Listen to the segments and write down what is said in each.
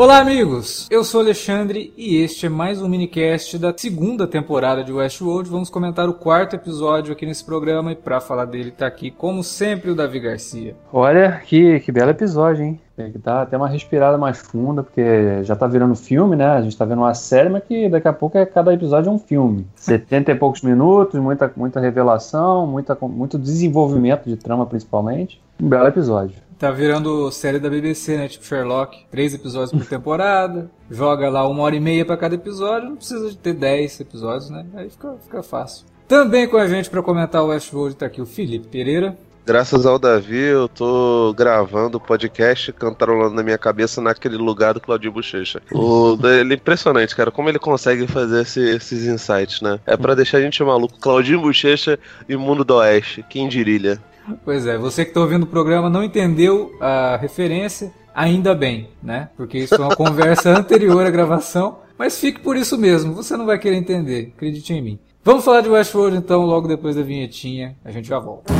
Olá, amigos! Eu sou Alexandre e este é mais um minicast da segunda temporada de Westworld. Vamos comentar o quarto episódio aqui nesse programa e para falar dele tá aqui, como sempre, o Davi Garcia. Olha que, que belo episódio, hein? Tem que dar até uma respirada mais funda, porque já tá virando filme, né? A gente tá vendo uma série, mas que daqui a pouco é, cada episódio é um filme. 70 e poucos minutos, muita, muita revelação, muita, muito desenvolvimento de trama, principalmente. Um belo episódio. Tá virando série da BBC, né? Tipo Sherlock. Três episódios por temporada. joga lá uma hora e meia para cada episódio. Não precisa de ter dez episódios, né? Aí fica, fica fácil. Também com a gente para comentar o Westworld tá aqui o Felipe Pereira. Graças ao Davi, eu tô gravando o podcast cantarolando na minha cabeça naquele lugar do Claudio Bochecha. O, ele é impressionante, cara, como ele consegue fazer esse, esses insights, né? É para deixar a gente maluco. Claudinho Bochecha e Mundo do Oeste, quem diria? Pois é, você que está ouvindo o programa não entendeu a referência, ainda bem, né? Porque isso é uma conversa anterior à gravação, mas fique por isso mesmo, você não vai querer entender, acredite em mim. Vamos falar de Westworld então, logo depois da vinhetinha, a gente já volta.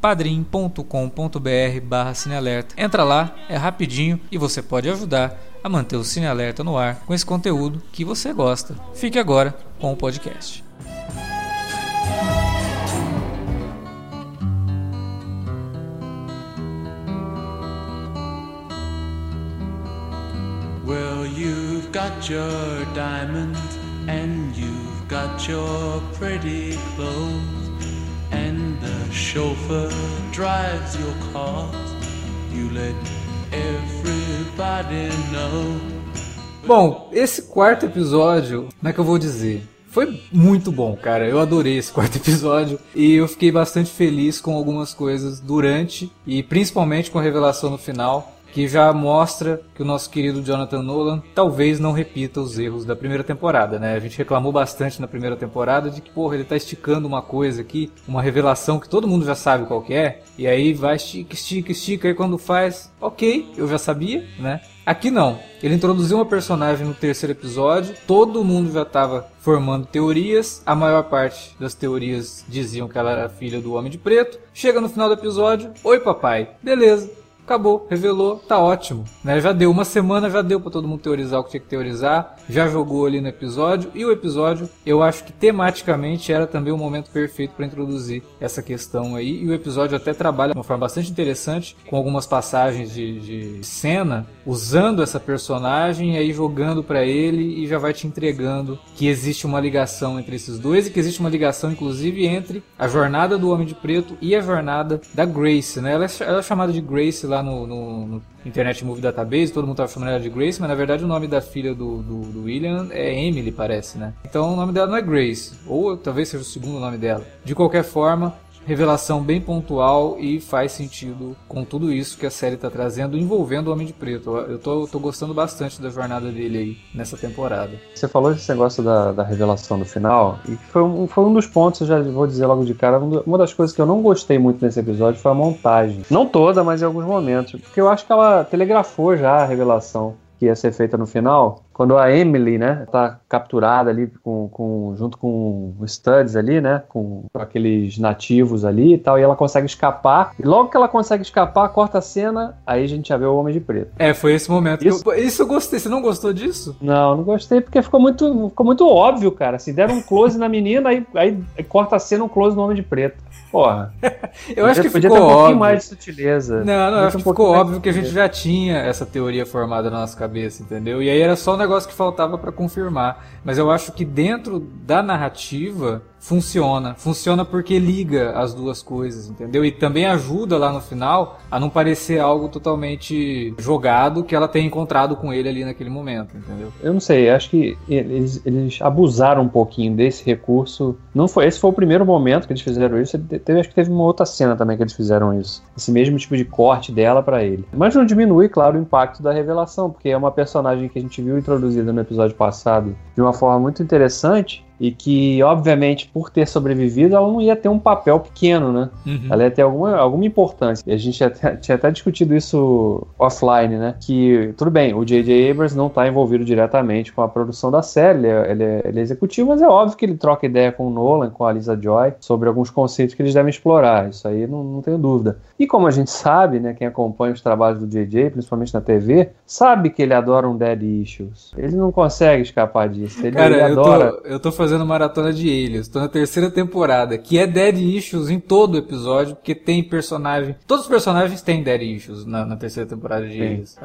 padrim.com.br barra cinealerta. Entra lá, é rapidinho e você pode ajudar a manter o Cine Alerta no ar com esse conteúdo que você gosta. Fique agora com o podcast. Well, you've got your diamonds and you've got your pretty clothes. Chauffeur drives your car. You let everybody know. Bom, esse quarto episódio, como é que eu vou dizer? Foi muito bom, cara. Eu adorei esse quarto episódio e eu fiquei bastante feliz com algumas coisas durante e principalmente com a revelação no final que já mostra que o nosso querido Jonathan Nolan talvez não repita os erros da primeira temporada, né? A gente reclamou bastante na primeira temporada de que, porra, ele tá esticando uma coisa aqui, uma revelação que todo mundo já sabe qual que é, e aí vai estica, estica, estica, e quando faz, ok, eu já sabia, né? Aqui não. Ele introduziu uma personagem no terceiro episódio, todo mundo já estava formando teorias, a maior parte das teorias diziam que ela era filha do Homem de Preto. Chega no final do episódio, oi papai, beleza, acabou, revelou, tá ótimo. Né? Já deu uma semana, já deu para todo mundo teorizar o que tinha que teorizar, já jogou ali no episódio, e o episódio, eu acho que tematicamente era também o momento perfeito para introduzir essa questão aí, e o episódio até trabalha de uma forma bastante interessante, com algumas passagens de, de cena, usando essa personagem e aí jogando para ele e já vai te entregando que existe uma ligação entre esses dois e que existe uma ligação, inclusive, entre a jornada do Homem de Preto e a jornada da Grace, né? Ela é, ela é chamada de Grace lá lá no, no, no, Internet Movie Database, todo mundo tava chamando ela de Grace, mas na verdade o nome da filha do, do, do, William é Emily, parece, né? Então o nome dela não é Grace, ou talvez seja o segundo nome dela. De qualquer forma, revelação bem pontual e faz sentido com tudo isso que a série está trazendo, envolvendo o Homem de Preto. Eu tô, tô gostando bastante da jornada dele aí nessa temporada. Você falou desse negócio da, da revelação do final, e foi um, foi um dos pontos, eu já vou dizer logo de cara, uma das coisas que eu não gostei muito nesse episódio foi a montagem. Não toda, mas em alguns momentos. Porque eu acho que ela telegrafou já a revelação que ia ser feita no final, quando a Emily, né, tá capturada ali com, com, junto com os Studs ali, né, com, com, aqueles nativos ali e tal, e ela consegue escapar, e logo que ela consegue escapar, corta a cena, aí a gente já vê o Homem de Preto. É, foi esse momento. Isso, eu, isso eu gostei, você não gostou disso? Não, não gostei, porque ficou muito, ficou muito óbvio, cara, assim, deram um close na menina, aí, aí corta a cena, um close no Homem de Preto. Porra. eu acho que podia ficou ter um óbvio. pouquinho mais de sutileza. Não, não, eu acho um que ficou óbvio que a gente já tinha essa teoria formada na nossa cabeça, entendeu? E aí era só um negócio que faltava para confirmar. Mas eu acho que dentro da narrativa funciona. Funciona porque liga as duas coisas, entendeu? E também ajuda lá no final a não parecer algo totalmente jogado que ela tenha encontrado com ele ali naquele momento, entendeu? Eu não sei, acho que eles, eles abusaram um pouquinho desse recurso. Não foi, esse foi o primeiro momento que eles fizeram isso. Teve, acho que teve uma outra cena também que eles fizeram isso. Esse mesmo tipo de corte dela para ele. Mas não diminui, claro, o impacto da revelação, porque é uma personagem que a gente viu introduzida no episódio passado de uma forma muito interessante e que, obviamente, por ter sobrevivido, ela não ia ter um papel pequeno, né? Uhum. Ela ia ter alguma, alguma importância. E a gente até, tinha até discutido isso offline, né? Que, tudo bem, o J.J. Abrams não está envolvido diretamente com a produção da série, ele é, ele, é, ele é, executivo, mas é óbvio que ele troca ideia com o Nolan, com a Lisa Joy, sobre alguns conceitos que eles devem explorar. Isso aí não, não tenho dúvida. E como a gente sabe, né, quem acompanha os trabalhos do J.J., principalmente na TV, sabe que ele adora um Dead Issues. Ele não consegue escapar disso. Ele, Cara, ele adora. Tô, eu tô fazendo maratona de Aliens, tô na terceira temporada, que é Dead Issues em todo episódio, porque tem personagem. Todos os personagens têm Dead Issues na, na terceira temporada de Sim. Aliens.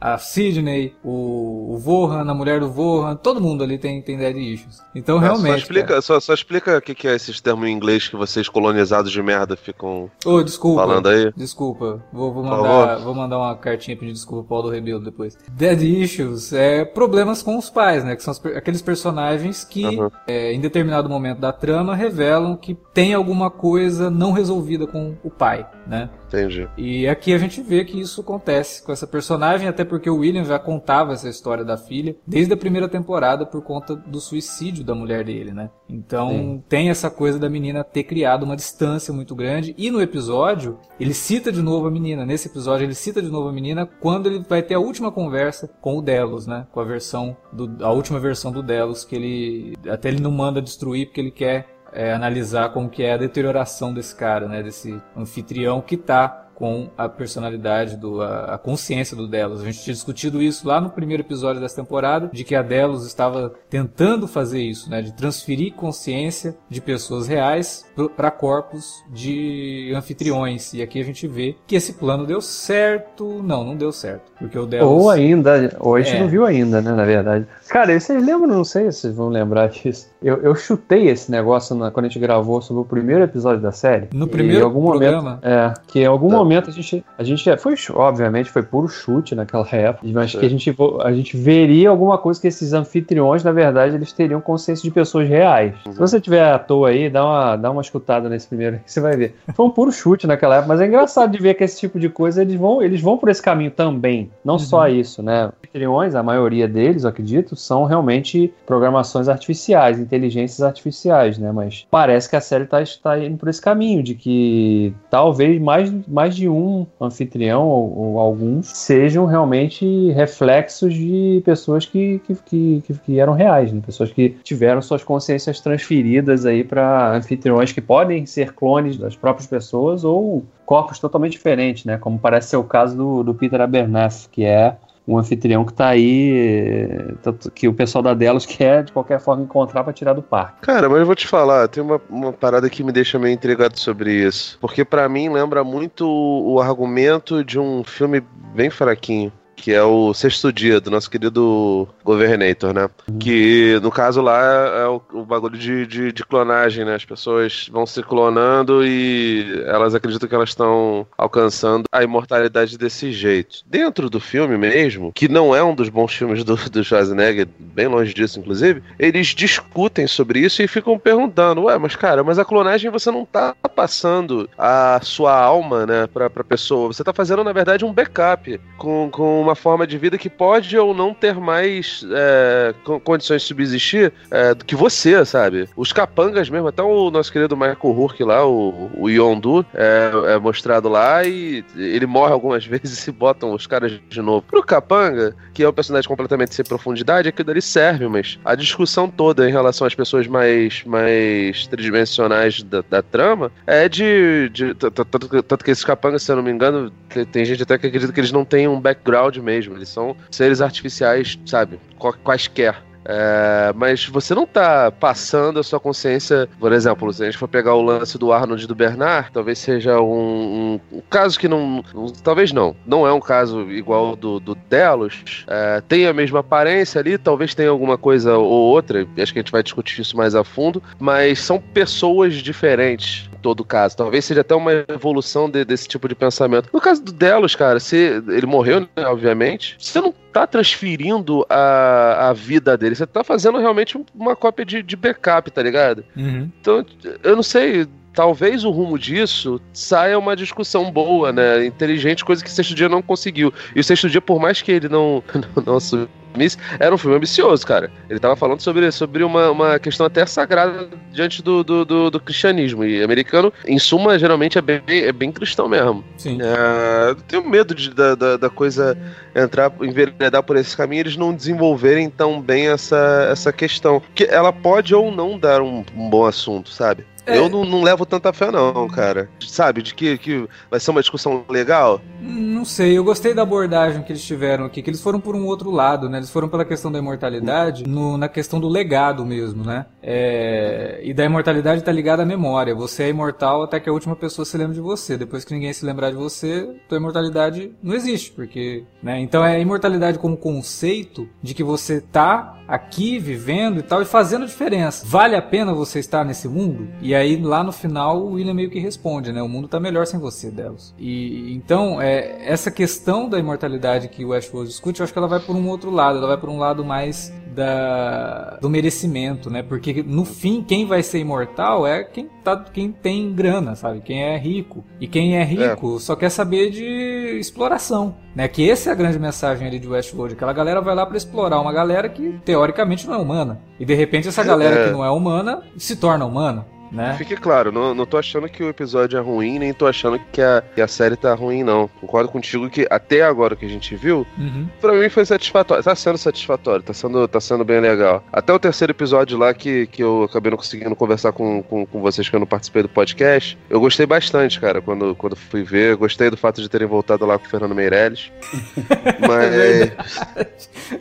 A Sidney, o, o Vohan, a mulher do Vohan, todo mundo ali tem, tem dead issues. Então, realmente. Só explica, só, só, explica o que, que é esses termos em inglês que vocês colonizados de merda ficam oh, desculpa, falando aí. Desculpa, vou, vou, mandar, vou mandar uma cartinha pedir desculpa pro Paulo Rebelo depois. Dead issues é problemas com os pais, né? Que são aqueles personagens que, uhum. é, em determinado momento da trama, revelam que tem alguma coisa não resolvida com o pai, né? Entendi. E aqui a gente vê que isso acontece com essa personagem, até porque o William já contava essa história da filha desde a primeira temporada por conta do suicídio da mulher dele, né? Então Sim. tem essa coisa da menina ter criado uma distância muito grande. E no episódio, ele cita de novo a menina. Nesse episódio, ele cita de novo a menina quando ele vai ter a última conversa com o Delos, né? Com a versão do, a última versão do Delos, que ele até ele não manda destruir porque ele quer é, analisar como que é a deterioração desse cara, né, desse anfitrião que está com a personalidade, do, a, a, consciência do Delos. A gente tinha discutido isso lá no primeiro episódio dessa temporada, de que a Delos estava tentando fazer isso, né, de transferir consciência de pessoas reais para corpos de anfitriões. E aqui a gente vê que esse plano deu certo. Não, não deu certo. Porque o Delos. Ou ainda, ou a gente é. não viu ainda, né, na verdade. Cara, vocês lembram, não sei se vocês vão lembrar disso. Eu, eu chutei esse negócio na, quando a gente gravou sobre o primeiro episódio da série. No primeiro algum programa? Momento, é, que em algum tá. momento a gente, a gente foi, obviamente, foi puro chute naquela época, mas que a gente, a gente veria alguma coisa que esses anfitriões, na verdade, eles teriam consciência de pessoas reais. Uhum. Se você tiver à toa aí, dá uma, dá uma escutada nesse primeiro que você vai ver. Foi um puro chute naquela época, mas é engraçado de ver que esse tipo de coisa, eles vão, eles vão por esse caminho também. Não uhum. só isso, né? Anfitriões, a maioria deles, eu acredito, são realmente programações artificiais, inteligências artificiais, né? Mas parece que a série está tá indo por esse caminho, de que talvez mais, mais de um anfitrião ou, ou alguns sejam realmente reflexos de pessoas que, que, que, que, eram reais, né? Pessoas que tiveram suas consciências transferidas aí para anfitriões que podem ser clones das próprias pessoas ou corpos totalmente diferentes, né? Como parece ser o caso do, do Peter Abernathy, que é um anfitrião que tá aí, que o pessoal da Delos quer de qualquer forma encontrar para tirar do parque. Cara, mas eu vou te falar, tem uma, uma parada que me deixa meio intrigado sobre isso. Porque para mim lembra muito o argumento de um filme bem fraquinho que é o sexto dia do nosso querido Governator, né? Que no caso lá é o, o bagulho de, de, de, clonagem, né? As pessoas vão se clonando e elas acreditam que elas estão alcançando a imortalidade desse jeito. Dentro do filme mesmo, que não é um dos bons filmes do, do Schwarzenegger, bem longe disso, inclusive, eles discutem sobre isso e ficam perguntando: ué, mas cara, mas a clonagem você não tá passando a sua alma, né, pra, pra pessoa. Você tá fazendo, na verdade, um backup com, com uma forma de vida que pode ou não ter mais é, condições de subsistir é, do que você, sabe? Os capangas mesmo, até o nosso querido Michael Hurk lá, o, o Yondu, é, é, mostrado lá e ele morre algumas vezes e botam os caras de novo. Pro capanga, que é um personagem completamente sem profundidade, aquilo ali serve, mas a discussão toda em relação às pessoas mais, mais tridimensionais da, da trama é de. de tanto que esses capangas, se eu não me engano, tem gente até que acredita que eles não têm um background mesmo. Eles são seres artificiais, sabe? Quaisquer. É, mas você não tá passando a sua consciência. Por exemplo, se a gente for pegar o lance do Arnold e do Bernard, talvez seja um, um, um caso que não, um, Talvez não. Não é um caso igual do, do Delos. É, tem a mesma aparência ali, talvez tenha alguma coisa ou outra. Acho que a gente vai discutir isso mais a fundo. Mas são pessoas diferentes todo caso. Talvez seja até uma evolução de, desse tipo de pensamento. No caso do Delos, cara, se ele morreu, né, obviamente, você não tá transferindo a, a vida dele, você tá fazendo realmente uma cópia de, de backup, tá ligado? Uhum. Então, eu não sei, talvez o rumo disso saia uma discussão boa, né? Inteligente, coisa que o Sexto Dia não conseguiu. E o Sexto Dia, por mais que ele não, não, não era um filme ambicioso, cara. Ele tava falando sobre, sobre uma, uma questão até sagrada diante do, do, do, do cristianismo. E americano, em suma, geralmente é bem, é bem cristão mesmo. Sim. É, tenho medo de, da, da, da, coisa entrar, enveredar por esse caminho eles não desenvolverem tão bem essa, essa questão. Que ela pode ou não dar um, um bom assunto, sabe? É. Eu não, não, levo tanta fé, não, cara. Sabe, de que, que vai ser uma discussão legal? Não sei, eu gostei da abordagem que eles tiveram aqui, que eles foram por um outro lado, né? Eles foram pela questão da imortalidade, no, na questão do legado mesmo, né? É, e da imortalidade tá ligada à memória. Você é imortal até que a última pessoa se lembre de você. Depois que ninguém se lembrar de você, tua imortalidade não existe, porque, né? Então é a imortalidade como conceito de que você tá aqui vivendo e tal e fazendo diferença. Vale a pena você estar nesse mundo? E aí lá no final o William meio que responde, né? O mundo tá melhor sem você, Delos. E então é, essa questão da imortalidade que o Ashworth discute, eu acho que ela vai por um outro lado, ela vai por um lado mais da, do merecimento, né? Porque no fim quem vai ser imortal é quem tá, quem tem grana, sabe? Quem é rico. E quem é rico é. só quer saber de exploração, né? Que essa é a grande mensagem ali de Westworld, aquela galera vai lá para explorar uma galera que teoricamente não é humana. E de repente essa galera é. que não é humana se torna humana. Né? Fique claro, não, não tô achando que o episódio é ruim, nem tô achando que a, que a série tá ruim, não. Concordo contigo que até agora que a gente viu, uhum. pra mim foi satisfatório. Tá sendo satisfatório, tá sendo, tá sendo bem legal. Até o terceiro episódio lá que, que eu acabei não conseguindo conversar com, com, com vocês que eu não participei do podcast, eu gostei bastante, cara, quando, quando fui ver. Gostei do fato de terem voltado lá com o Fernando Meirelles. Mas. É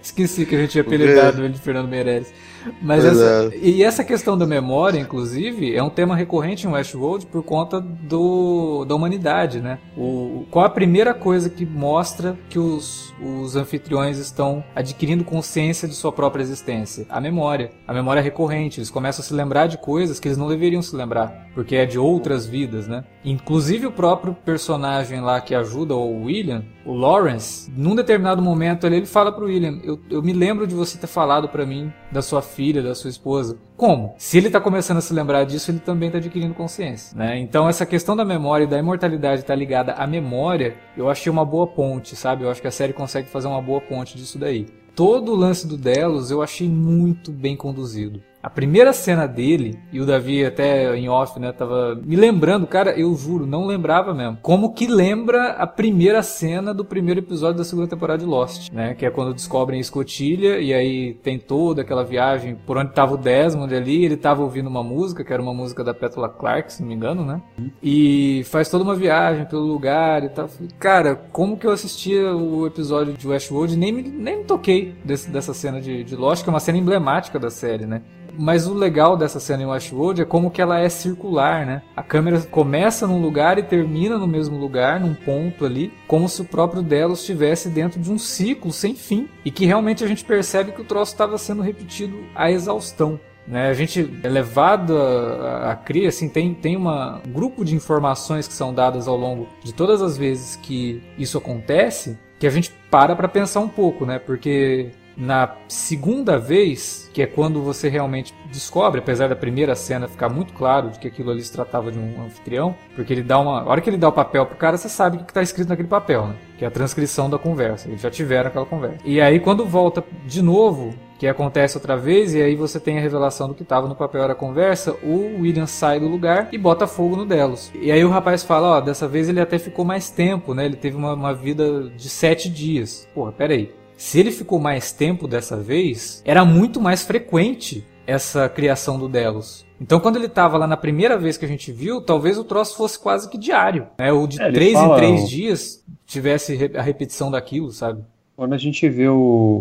Esqueci que a gente tinha apelidado ele de Fernando Meirelles. Mas essa, é. e essa questão da memória, inclusive, é um tema recorrente em Westworld por conta do, da humanidade, né? O, qual a primeira coisa que mostra que os, os anfitriões estão adquirindo consciência de sua própria existência? A memória. A memória recorrente. Eles começam a se lembrar de coisas que eles não deveriam se lembrar, porque é de outras vidas, né? Inclusive o próprio personagem lá que ajuda o William, o Lawrence, num determinado momento ele, ele fala pro William, eu, eu me lembro de você ter falado para mim da sua filha, da sua esposa. Como? Se ele está começando a se lembrar disso, ele também está adquirindo consciência. Né? Então, essa questão da memória e da imortalidade está ligada à memória, eu achei uma boa ponte, sabe? Eu acho que a série consegue fazer uma boa ponte disso daí. Todo o lance do Delos eu achei muito bem conduzido. A primeira cena dele, e o Davi até em off, né, tava me lembrando, cara, eu juro, não lembrava mesmo. Como que lembra a primeira cena do primeiro episódio da segunda temporada de Lost, né? Que é quando descobrem a escotilha e aí tem toda aquela viagem por onde tava o Desmond ali, ele tava ouvindo uma música, que era uma música da Petula Clark, se não me engano, né? E faz toda uma viagem pelo lugar e tal. Cara, como que eu assistia o episódio de Westworld nem me, nem me toquei desse, dessa cena de, de Lost, que é uma cena emblemática da série, né? Mas o legal dessa cena em Westworld é como que ela é circular, né? A câmera começa num lugar e termina no mesmo lugar, num ponto ali, como se o próprio Delos estivesse dentro de um ciclo sem fim. E que realmente a gente percebe que o troço estava sendo repetido à exaustão. Né, a gente é levado a, a, a crer, assim, tem, tem uma, um grupo de informações que são dadas ao longo de todas as vezes que isso acontece, que a gente para para pensar um pouco, né? Porque na segunda vez, que é quando você realmente descobre, apesar da primeira cena ficar muito claro de que aquilo ali se tratava de um anfitrião, porque ele dá uma. A hora que ele dá o papel pro cara, você sabe o que está escrito naquele papel, né? Que é a transcrição da conversa. Eles já tiveram aquela conversa. E aí, quando volta de novo, que acontece outra vez, e aí você tem a revelação do que estava no papel da conversa, o William sai do lugar e bota fogo no Delos. E aí o rapaz fala, ó, dessa vez ele até ficou mais tempo, né? Ele teve uma, uma vida de sete dias. Porra, peraí. Se ele ficou mais tempo dessa vez, era muito mais frequente essa criação do Delos. Então, quando ele estava lá na primeira vez que a gente viu, talvez o troço fosse quase que diário. Né? Ou de é, três fala... em três dias tivesse a repetição daquilo, sabe? Quando a gente vê o,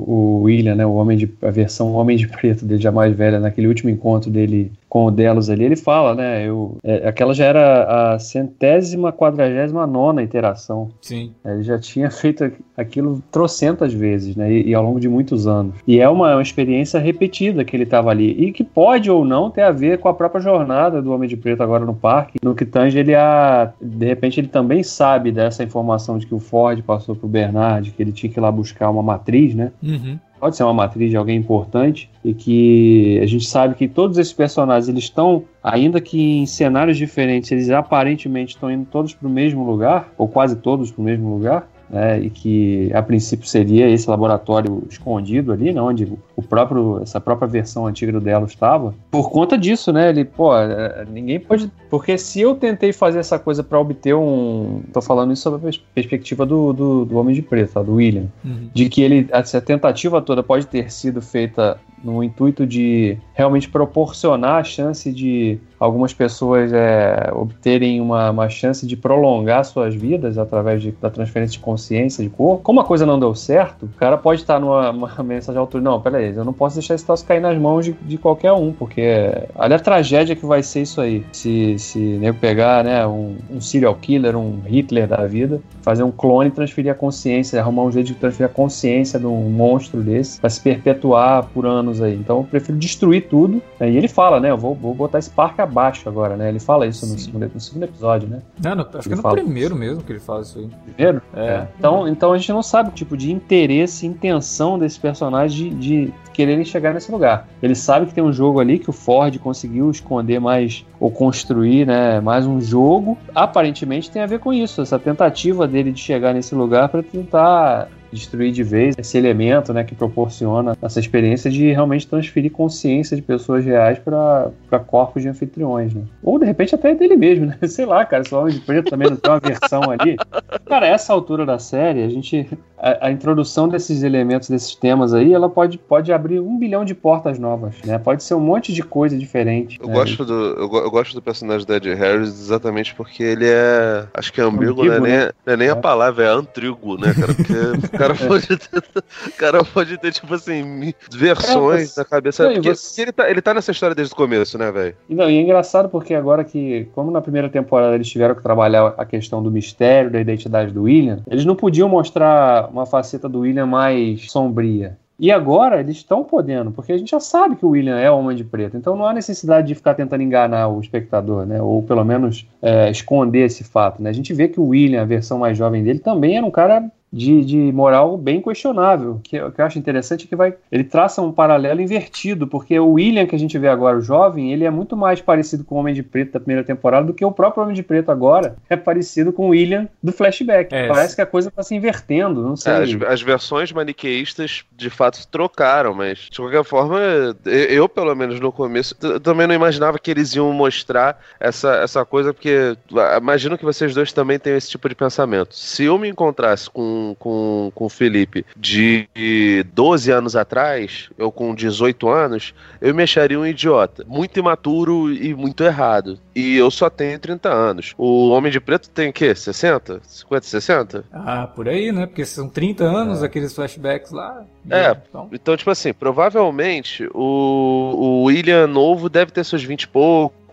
o William, né, o homem de, a versão Homem de Preto dele já mais velha, naquele último encontro dele com o Delos ali, ele fala, né, eu, é, aquela já era a centésima, quadragésima nona interação. Sim. Ele já tinha feito aquilo trocentas vezes, né, e, e ao longo de muitos anos. E é uma, uma experiência repetida que ele estava ali, e que pode ou não ter a ver com a própria jornada do Homem de Preto agora no parque, no que tange ele a, de repente ele também sabe dessa informação de que o Ford passou pro Bernard, que ele tinha que ir lá buscar uma matriz, né, Uhum. Pode ser uma matriz de alguém importante e que a gente sabe que todos esses personagens eles estão ainda que em cenários diferentes eles aparentemente estão indo todos para o mesmo lugar ou quase todos para o mesmo lugar né, e que a princípio seria esse laboratório escondido ali, né, onde o próprio essa própria versão antiga do Delo estava. Por conta disso, né, ele, pô, é, ninguém pode, porque se eu tentei fazer essa coisa para obter um, tô falando isso sob a pers- perspectiva do, do, do Homem de Preto, tá, do William, Uhum. de que ele essa tentativa toda pode ter sido feita no intuito de realmente proporcionar a chance de algumas pessoas é, obterem uma, uma chance de prolongar suas vidas através de- da transferência de consciência de corpo. Como a coisa não deu certo, o cara pode estar numa uma mensagem altura, não, peraí, eu não posso deixar esse troço cair nas mãos de, de qualquer um, porque olha a tragédia que vai ser isso aí. Se, se nego pegar né, um, um serial killer, um Hitler da vida, fazer um clone e transferir a consciência, arrumar um jeito de transferir a consciência de um monstro desse pra se perpetuar por anos aí. Então eu prefiro destruir tudo. né? E ele fala, né? Eu vou, vou botar esse parque abaixo agora, né? Ele fala isso no segundo, no segundo episódio, né? Não, no- acho que Ele é no primeiro mesmo que ele fala isso aí. Primeiro? É. Então, então a gente não sabe o tipo de interesse, intenção desse personagem de, de quererem chegar nesse lugar. Ele sabe que tem um jogo ali que o Ford conseguiu esconder mais ou construir, né, mais um jogo. Aparentemente tem a ver com isso, essa tentativa dele de chegar nesse lugar para tentar destruir de vez esse elemento, né, que proporciona essa experiência de realmente transferir consciência de pessoas reais para corpos de anfitriões, né? Ou de repente até dele mesmo, né? Sei lá, cara, se o Homem de Preto também não tem uma versão ali. Cara, essa altura da série, a gente. A, a introdução desses elementos, desses temas aí, ela pode, pode abrir um bilhão de portas novas, né? Pode ser um monte de coisa diferente. Eu né? gosto, do, eu, eu gosto do personagem do Ed Harris exatamente porque ele é. Acho que é ambíguo, Ambíguo, né? Nem, né? não é nem a É. palavra, é antrigo, né, cara? Porque o cara pode ter. Cara pode ter, tipo assim, versões É, você- na cabeça. Não, porque você- ele, tá, ele tá nessa história desde o começo, né, velho? Não, e é engraçado porque agora que, como na primeira temporada eles tiveram que trabalhar a questão do mistério, da identidade do William, eles não podiam mostrar uma faceta do William mais sombria. E agora eles estão podendo, porque a gente já sabe que o William é o Homem de Preto, então não há necessidade de ficar tentando enganar o espectador, né? Ou pelo menos é, esconder esse fato, né? A gente vê que o William, a versão mais jovem dele, também era um cara de, de moral bem questionável. Que, o que eu acho interessante é que vai, ele traça um paralelo invertido, porque o William que a gente vê agora, o jovem, ele é muito mais parecido com o Homem de Preto da primeira temporada do que o próprio Homem de Preto agora é parecido com o William do flashback. É, Parece que a coisa está se invertendo, não sei. É, as, as versões maniqueístas de fato trocaram, mas de qualquer forma, eu, eu, pelo menos no começo, também não imaginava que eles iam mostrar essa, essa coisa, porque imagino que vocês dois também tenham esse tipo de pensamento. Se eu me encontrasse com, com, com o Felipe de 12 anos atrás, eu com 18 anos, eu me acharia um idiota. Muito imaturo e muito errado. E eu só tenho 30 anos. O Homem de Preto tem o quê? 60? 50, 60? Ah, por aí, né? Porque são 30 anos, aqueles flashbacks lá. É. Então, Então, tipo assim, provavelmente o, o William novo deve ter seus 20 e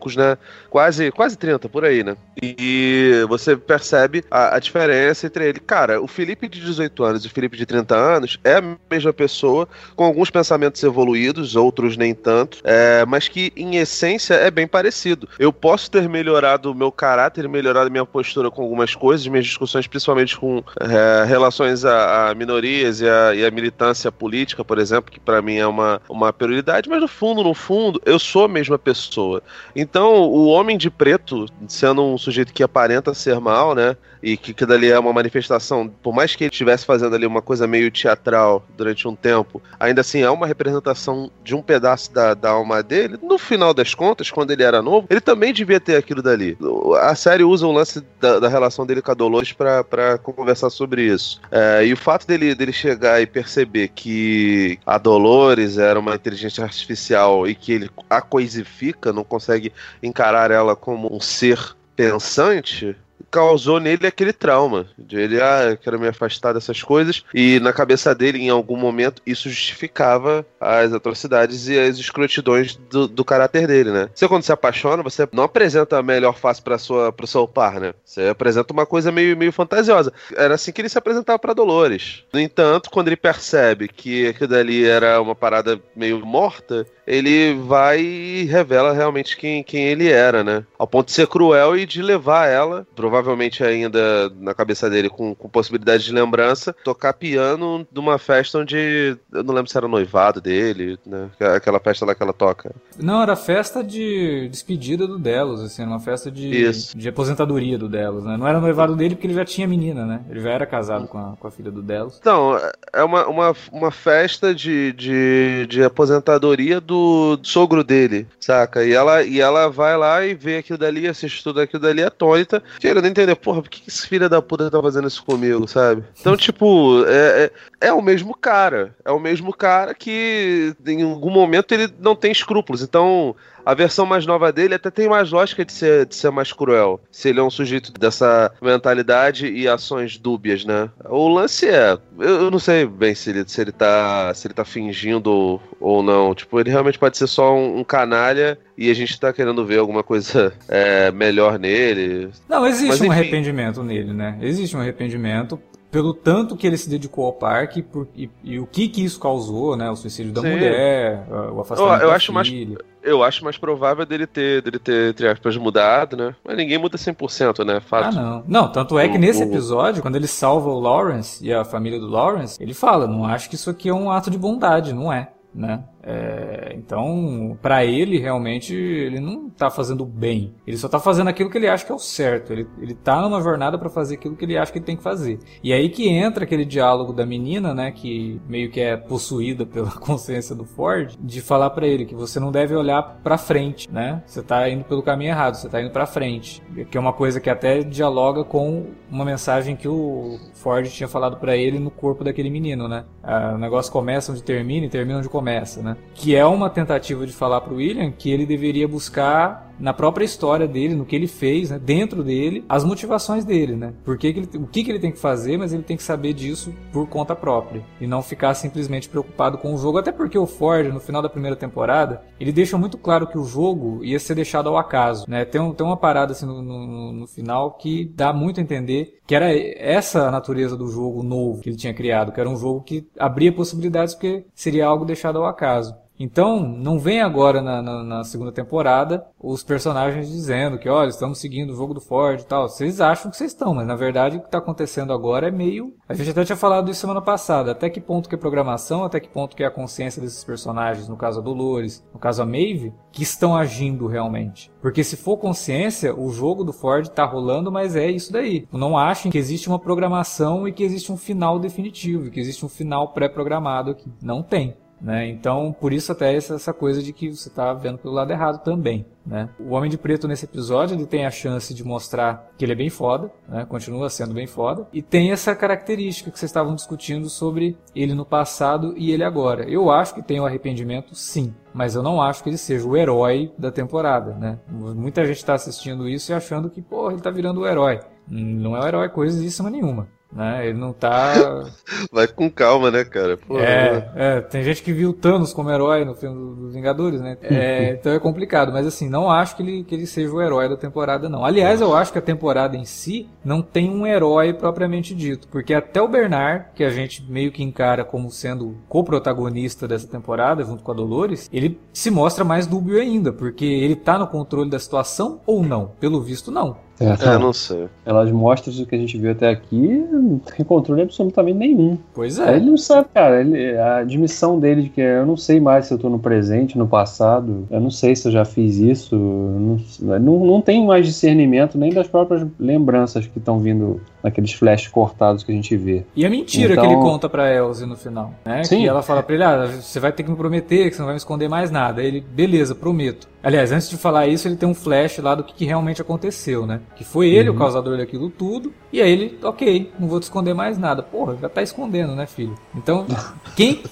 poucos, né? Quase, quase 30, por aí, né? E você percebe a, a diferença entre ele. Cara, o Felipe de 18 anos e o Felipe de 30 anos é a mesma pessoa, com alguns pensamentos evoluídos, outros nem tanto, é, mas que em essência é bem parecido. Eu posso ter melhorado o meu caráter, melhorado a minha postura com algumas coisas, minhas discussões, principalmente com é, relações a, a minorias e a, e a militância política, por exemplo, que pra mim é uma, uma prioridade, mas no fundo, no fundo, eu sou a mesma pessoa. Então, o Homem de Preto, sendo um sujeito que aparenta ser mal, né? E que, que dali é uma manifestação, por mais que ele estivesse fazendo ali uma coisa meio teatral durante um tempo, ainda assim é uma representação de um pedaço da, da alma dele. No final das contas, quando ele era novo, ele também devia ter aquilo dali. A série usa o lance da, da relação dele com a Dolores pra conversar sobre isso. É, e o fato dele, dele chegar e perceber que a Dolores era uma inteligência artificial e que ele a coisifica, não consegue encarar ela como um ser pensante, causou nele aquele trauma. De ele, ah, quero me afastar dessas coisas. E na cabeça dele, em algum momento, isso justificava as atrocidades e as escrotidões do, do caráter dele, né? Você, quando se apaixona, você não apresenta a melhor face para sua pro seu par, né? Você apresenta uma coisa meio, meio fantasiosa. Era assim que ele se apresentava para Dolores. No entanto, quando ele percebe que aquilo dali era uma parada meio morta, ele vai e revela realmente quem, quem ele era, né? Ao ponto de ser cruel e de levar ela, provavelmente ainda na cabeça dele com, com possibilidade de lembrança, tocar piano numa festa onde. Eu não lembro se era noivado dele, né? Aquela festa lá que ela toca. Não, era festa de despedida do Delos, assim, uma festa de, Isso. de aposentadoria do Delos, né? Não era noivado dele porque ele já tinha menina, né? Ele já era casado com a, com a filha do Delos. Então, é uma, uma, uma festa de, de, de aposentadoria do sogro dele, saca? E ela, e ela vai lá e vê aquilo dali, assiste tudo aquilo dali atônita, querendo entender, porra, por que esse filho da puta tá fazendo isso comigo, sabe? Então, tipo, é, é, é o mesmo cara. É o mesmo cara que em algum momento ele não tem escrúpulos. Então, a versão mais nova dele até tem mais lógica de ser, de ser mais cruel. Se ele é um sujeito dessa mentalidade e ações dúbias, né? O lance é. Eu, eu não sei bem se ele, se ele tá. se ele tá fingindo ou não. Tipo, ele realmente pode ser só um, um canalha e a gente tá querendo ver alguma coisa é, melhor nele. Não, existe Mas, um enfim. arrependimento nele, né? Existe um arrependimento pelo tanto que ele se dedicou ao parque por- e, e o que que isso causou, né? O suicídio da Sim. mulher, o afastamento Eu- eu da acho mais- filha. Eu acho mais provável dele ter, dele ter, entre aspas, mudado, né? Mas ninguém muda 100%, né? Ah, Fato. não. Não, tanto é que nesse episódio, quando ele salva o Lawrence e a família do Lawrence, ele fala, não acho que isso aqui é um ato de bondade, não é, né? É, então, pra ele, realmente, ele não tá fazendo bem. Ele só tá fazendo aquilo que ele acha que é o certo. Ele, ele tá numa jornada pra fazer aquilo que ele acha que ele tem que fazer. E aí que entra aquele diálogo da menina, né, que meio que é possuída pela consciência do Ford, de falar pra ele que você não deve olhar pra frente, né? Você tá indo pelo caminho errado, você tá indo pra frente. Que é uma coisa que até dialoga com uma mensagem que o Ford tinha falado pra ele no corpo daquele menino, né? Ah, o negócio começa onde termina e termina onde começa, né? Que é uma tentativa de falar pro William que ele deveria buscar na própria história dele, no que ele fez, né, dentro dele, as motivações dele, né? Por que que ele, o que, que ele tem que fazer, mas ele tem que saber disso por conta própria e não ficar simplesmente preocupado com o jogo. Até porque o Ford, no final da primeira temporada, ele deixa muito claro que o jogo ia ser deixado ao acaso, né? Tem, tem uma parada assim no, no, no final que dá muito a entender que era essa a natureza do jogo novo que ele tinha criado, que era um jogo que abria possibilidades porque seria algo deixado ao acaso. Então, não vem agora na, na- na segunda temporada os personagens dizendo que, olha, estamos seguindo o jogo do Ford e tal. Vocês acham que vocês estão, mas na verdade o que está acontecendo agora é meio. A gente até tinha falado isso semana passada. Até que ponto que é programação, até que ponto que é a consciência desses personagens, no caso a Dolores, no caso a Maeve, que estão agindo realmente. Porque se for consciência, o jogo do Ford tá rolando, mas é isso daí. Não achem que existe uma programação e que existe um final definitivo, que existe um final pré-programado aqui. Não tem. Né? Então, por isso até essa, coisa de que você está vendo pelo lado errado também. Né? O Homem de Preto nesse episódio ele tem a chance de mostrar que ele é bem foda, né? continua sendo bem foda, e tem essa característica que vocês estavam discutindo sobre ele no passado e ele agora. Eu acho que tem o arrependimento, sim, mas eu não acho que ele seja o herói da temporada. Né? Muita gente está assistindo isso e achando que porra, ele está virando o herói. Não é o herói coisíssima nenhuma. Né? Ele não tá Vai com calma, né, cara? Pô, é, é, tem gente que viu o Thanos como herói no filme do- dos Vingadores, né? É, então é complicado, mas assim, não acho que ele, que ele seja o herói da temporada, não. Aliás, eu acho que a temporada em si não tem um herói propriamente dito, porque até o Bernard, que a gente meio que encara como sendo co-protagonista dessa temporada, junto com a Dolores, ele se mostra mais dúbio ainda, porque ele tá no controle da situação ou não? Pelo visto, não. É, É, não. não sei. Pelas mostras do que a gente viu até aqui, não tem controle absolutamente nenhum. Pois é. Ele não sabe, cara. Ele, a admissão dele de que eu não sei mais se eu tô no presente, no passado. Eu não sei se eu já fiz isso. Não, não, não tem mais discernimento nem das próprias lembranças que estão vindo naqueles flashes cortados que a gente vê. E a mentira Então- que ele conta pra Elsie no final, né? Sim. Que ela fala pra ele, ah, você vai ter que me prometer que você não vai me esconder mais nada. Aí ele, beleza, prometo. Aliás, antes de falar isso, ele tem um flash lá do que, que realmente aconteceu, né? Que foi ele Uhum. o causador daquilo tudo. E aí ele, ok, não vou te esconder mais nada. Porra, já tá escondendo, né, filho? Então, quem,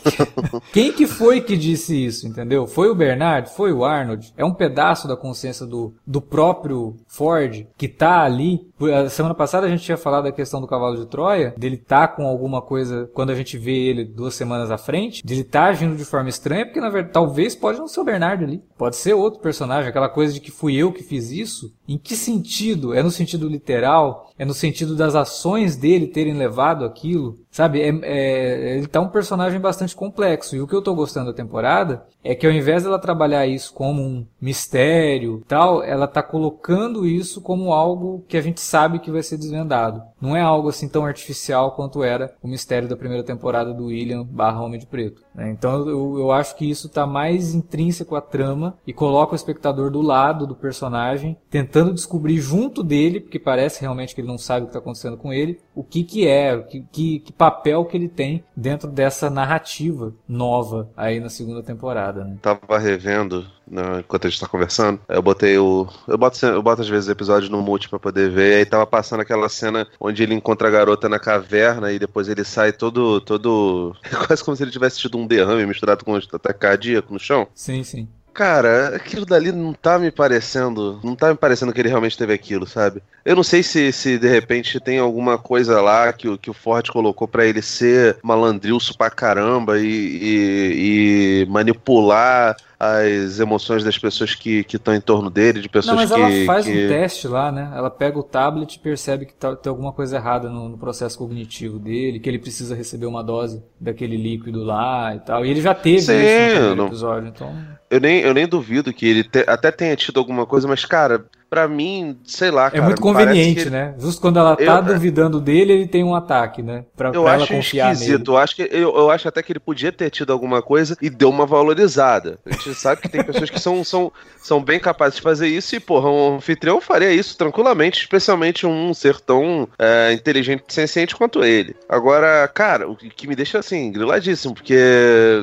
quem que foi que disse isso, entendeu? Foi o Bernard? Foi o Arnold? É um pedaço da consciência do, do próprio Ford que tá ali. A semana passada a gente tinha falado da questão do cavalo de Troia, dele tá com alguma coisa, quando a gente vê ele duas semanas à frente, de ele tá agindo de forma estranha, porque na verdade talvez pode não ser o Bernard ali. Pode ser outro personagem, aquela coisa de que fui eu que fiz isso. Em que sentido? É no sentido literal? É no sentido das ações dele terem levado aquilo? Sabe, é, é- ele tá um personagem bastante complexo. E o que eu tô gostando da temporada é que ao invés dela trabalhar isso como um mistério tal, ela tá colocando isso como algo que a gente sabe que vai ser desvendado. Não é algo assim tão artificial quanto era o mistério da primeira temporada do William barra Homem de Preto. né? Então eu, eu acho que isso tá mais intrínseco à trama e coloca o espectador do lado do personagem, tentando descobrir junto dele, porque parece realmente que ele não sabe o que está acontecendo com ele, o que que é, que, que, que papel que ele tem dentro dessa narrativa nova aí na segunda temporada. Né? Tava revendo né, enquanto a gente tá conversando. Eu botei o. Eu boto, eu boto às vezes episódios no multi pra poder ver. E aí tava passando aquela cena onde ele encontra a garota na caverna e depois ele sai todo. todo. Quase como se ele tivesse tido um derrame misturado com ataque cardíaco no chão. Sim, sim. Cara, aquilo dali não tá me parecendo. Não tá me parecendo que ele realmente teve aquilo, sabe? Eu não sei se, se de repente tem alguma coisa lá que, o- que o Ford colocou pra ele ser malandrilso pra caramba e, e- e manipular as emoções das pessoas que estão em torno dele, de pessoas Não, mas que. ela faz que- um teste lá, né? Ela pega o tablet e percebe que tá- tem alguma coisa errada no, no processo cognitivo dele, que ele precisa receber uma dose daquele líquido lá e tal. E ele já teve Sim, isso no não- episódio, então. Eu nem, eu nem duvido que ele te- até tenha tido alguma coisa, mas, cara, pra mim, sei lá, É cara. muito me parece conveniente, né? Justo quando ela tá Eu- duvidando dele, ele tem um ataque, né? Pra, Eu pra ela confiar esquisito. nele. Eu acho, que, eu, eu acho até que ele podia ter tido alguma coisa e deu uma valorizada. A gente sabe que tem pessoas que são, são, são bem capazes de fazer isso e, porra, um anfitrião faria isso tranquilamente, especialmente um ser tão é, inteligente e senciente quanto ele. Agora, cara, o que me deixa assim, griladíssimo, porque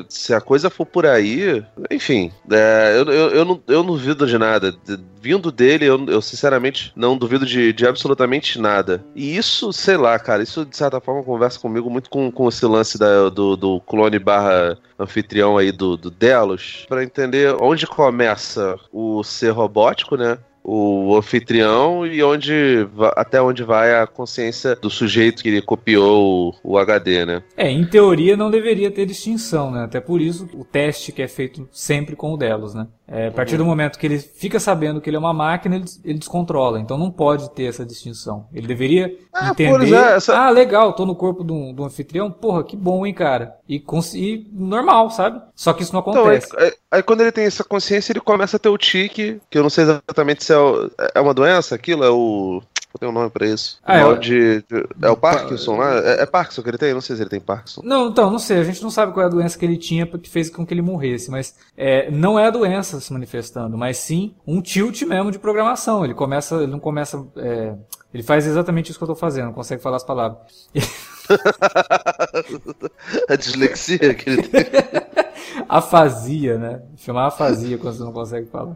se a coisa for por aí, enfim, é, eu, eu, eu, não, eu não duvido de nada. Vindo dele, eu, eu sinceramente não duvido de, de absolutamente nada. E isso, sei lá, cara, isso de certa forma conversa comigo muito com, com esse lance da- do, do clone barra anfitrião aí do, do Delos, pra entender onde começa o ser robótico, né? O anfitrião e onde até onde vai a consciência do sujeito que copiou o, o HD, né? É, em teoria não deveria ter distinção, né? Até por isso o teste que é feito sempre com o Delos, né? É, a partir do momento que ele fica sabendo que ele é uma máquina, ele, ele descontrola. Então não pode ter essa distinção. Ele deveria Ah, entender. é, essa- Ah, legal, tô no corpo do, do anfitrião. Porra, que bom, hein, cara? E, e normal, sabe? Só que isso não Então, aí, acontece. aí- aí quando ele tem essa consciência, ele começa a ter o tique, que eu não sei exatamente se é, o- é uma doença, aquilo é o. Tenho um nome pra isso. Ah, é de, de- é o Parkinson lá? É, é Parkinson que ele tem? Eu não sei se ele tem Parkinson. Não, então, não sei. A gente não sabe qual é a doença que ele tinha que fez com que ele morresse, mas é, não é a doença se manifestando, mas sim um tilt mesmo de programação. Ele começa, ele não começa, é, ele faz exatamente isso que eu tô fazendo, não consegue falar as palavras. a dislexia que ele tem. Afasia, né? Chamar afasia quando você não consegue falar.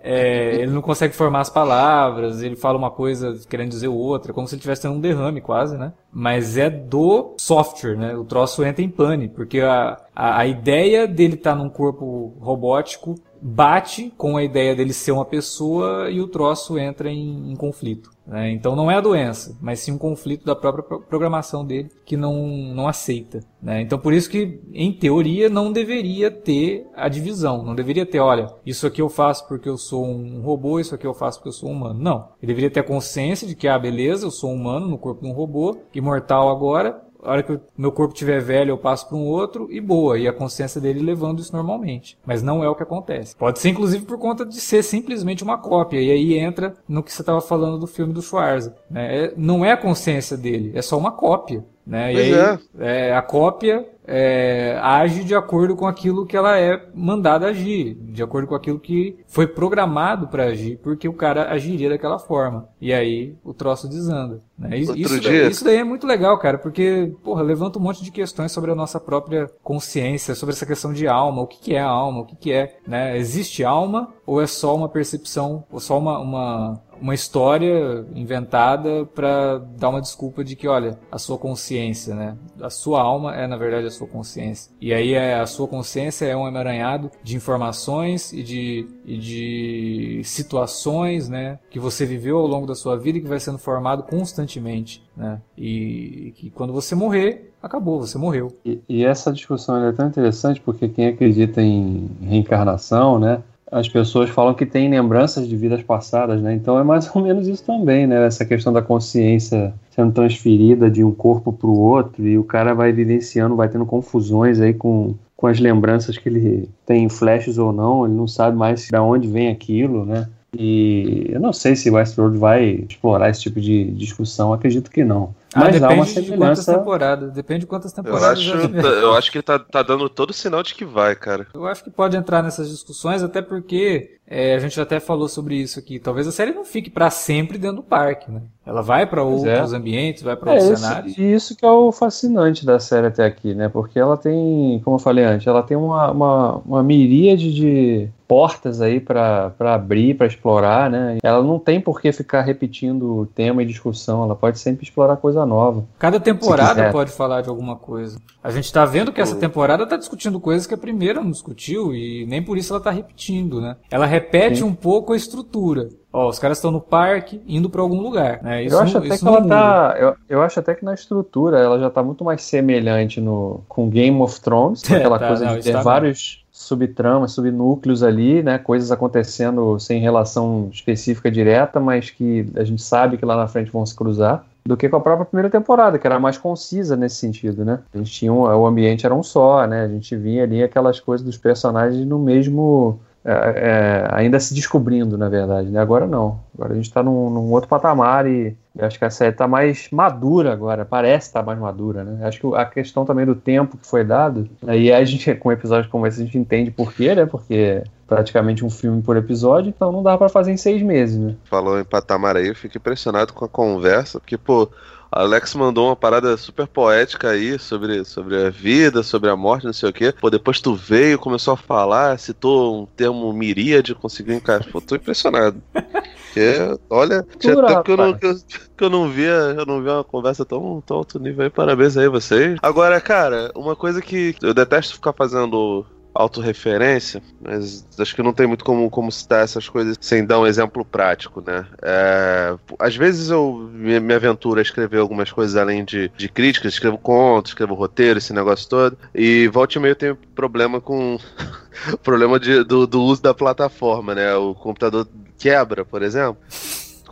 É, ele não consegue formar as palavras, ele fala uma coisa querendo dizer outra, como se ele estivesse tendo um derrame quase, né? Mas é do software, né? O troço entra em pane, porque a, a, a ideia dele estar num corpo robótico bate com a ideia dele ser uma pessoa e o troço entra em, em conflito. né? Então não é a doença, mas sim um conflito da própria pro- programação dele que não, não aceita. né? Então por isso que, em teoria, não deveria ter a divisão. Não deveria ter, olha, isso aqui eu faço porque eu sou um robô, isso aqui eu faço porque eu sou um humano. Não. Ele deveria ter a consciência de que, ah, beleza, eu sou um humano no corpo de um robô, imortal agora, a hora que o meu corpo estiver velho, eu passo para um outro e boa. E a consciência dele levando isso normalmente. Mas não é o que acontece. Pode ser, inclusive, por conta de ser simplesmente uma cópia. E aí entra no que você estava falando do filme do Schwarza. né? É- não é a consciência dele, é só uma cópia. Né? E aí é, a cópia é, age de acordo com aquilo que ela é mandada agir, de acordo com aquilo que foi programado para agir, porque o cara agiria daquela forma. E aí o troço desanda. Né? Isso, isso daí, isso daí é muito legal, cara, porque porra, levanta um monte de questões sobre a nossa própria consciência, sobre essa questão de alma, o que, que é a alma, o que, que é, né? Existe alma ou é só uma percepção, ou só uma, uma, uma história inventada para dar uma desculpa de que, olha, a sua consciência, né? A sua alma é, na verdade, a sua consciência. E aí é, a sua consciência é um emaranhado de informações e de, e de situações, né? Que você viveu ao longo da sua vida e que vai sendo formado constantemente, né? E que quando você morrer, acabou, você morreu. E, e essa discussão é tão interessante porque quem acredita em reencarnação, né? As pessoas falam que tem lembranças de vidas passadas, né? Então é mais ou menos isso também, né? Essa questão da consciência sendo transferida de um corpo para o outro e o cara vai vivenciando, vai tendo confusões aí com, com as lembranças que ele tem flashes ou não, ele não sabe mais de onde vem aquilo, né? E eu não sei se Westworld vai explorar esse tipo de discussão, acredito que não. Ah, Mas há uma depende de quantas semelhança. temporadas. Depende de quantas Eu temporadas. acho, já tiver. eu acho que ele tá, tá dando todo sinal de que vai, cara. Eu acho que pode entrar nessas discussões, até porque é, a gente até falou sobre isso aqui. Talvez a série não fique pra sempre dentro do parque, né? Ela vai pra Pois outros é. ambientes, vai pra É, outros cenários. e isso que é o fascinante da série até aqui, né? Porque ela tem, como eu falei antes, ela tem uma, uma, uma miríade de portas aí pra pra abrir, pra explorar, né? Ela não tem por que ficar repetindo tema e discussão, ela pode sempre explorar coisa nova. Cada temporada pode falar de alguma coisa. A gente tá vendo que essa temporada tá discutindo coisas que a primeira não discutiu e nem por isso ela tá repetindo, né? Ela repete Sim. um pouco a estrutura. Ó, os caras estão no parque, indo pra algum lugar, né? Isso eu acho até isso que ela não muda. tá. Eu, eu acho até que na estrutura ela já tá muito mais semelhante no, com Game of Thrones, É, aquela tá, coisa não, de ter tá vários subtramas, subnúcleos ali, né? Coisas acontecendo sem relação específica direta, mas que a gente sabe que lá na frente vão se cruzar. Do que com a própria primeira temporada, que era mais concisa nesse sentido, né? A gente tinha um, o ambiente era um só, né? A gente vinha ali aquelas coisas dos personagens no mesmo é, é, ainda se descobrindo, na verdade. Né? Agora não. Agora a gente está num, num outro patamar e acho que a série está mais madura agora. Parece estar mais madura, né? Acho que a questão também do tempo que foi dado, aí a gente, com episódios como esse, a gente entende por quê, né? Porque praticamente um filme por episódio, então não dá para fazer em seis meses, né? Falou em patamar aí, eu fico impressionado com a conversa, porque, pô, Alex mandou uma parada super poética aí sobre, sobre a vida, sobre a morte, não sei o quê. Pô, depois tu veio, começou a falar, citou um termo miríade, conseguiu encaixar. Pô, tô impressionado. Porque, olha, tinha tempo que eu, não, que, eu, que eu não via, eu não via uma conversa tão, tão alto nível aí. Parabéns aí vocês. Agora, cara, uma coisa que eu detesto ficar fazendo autorreferência, mas acho que não tem muito como, como citar essas coisas sem dar um exemplo prático, né? É, às vezes eu me, me aventuro a escrever algumas coisas além de, de críticas, escrevo contos, escrevo roteiro, esse negócio todo, e volta e meio tenho problema com problema de, do, do uso da plataforma, né? O computador quebra, por exemplo.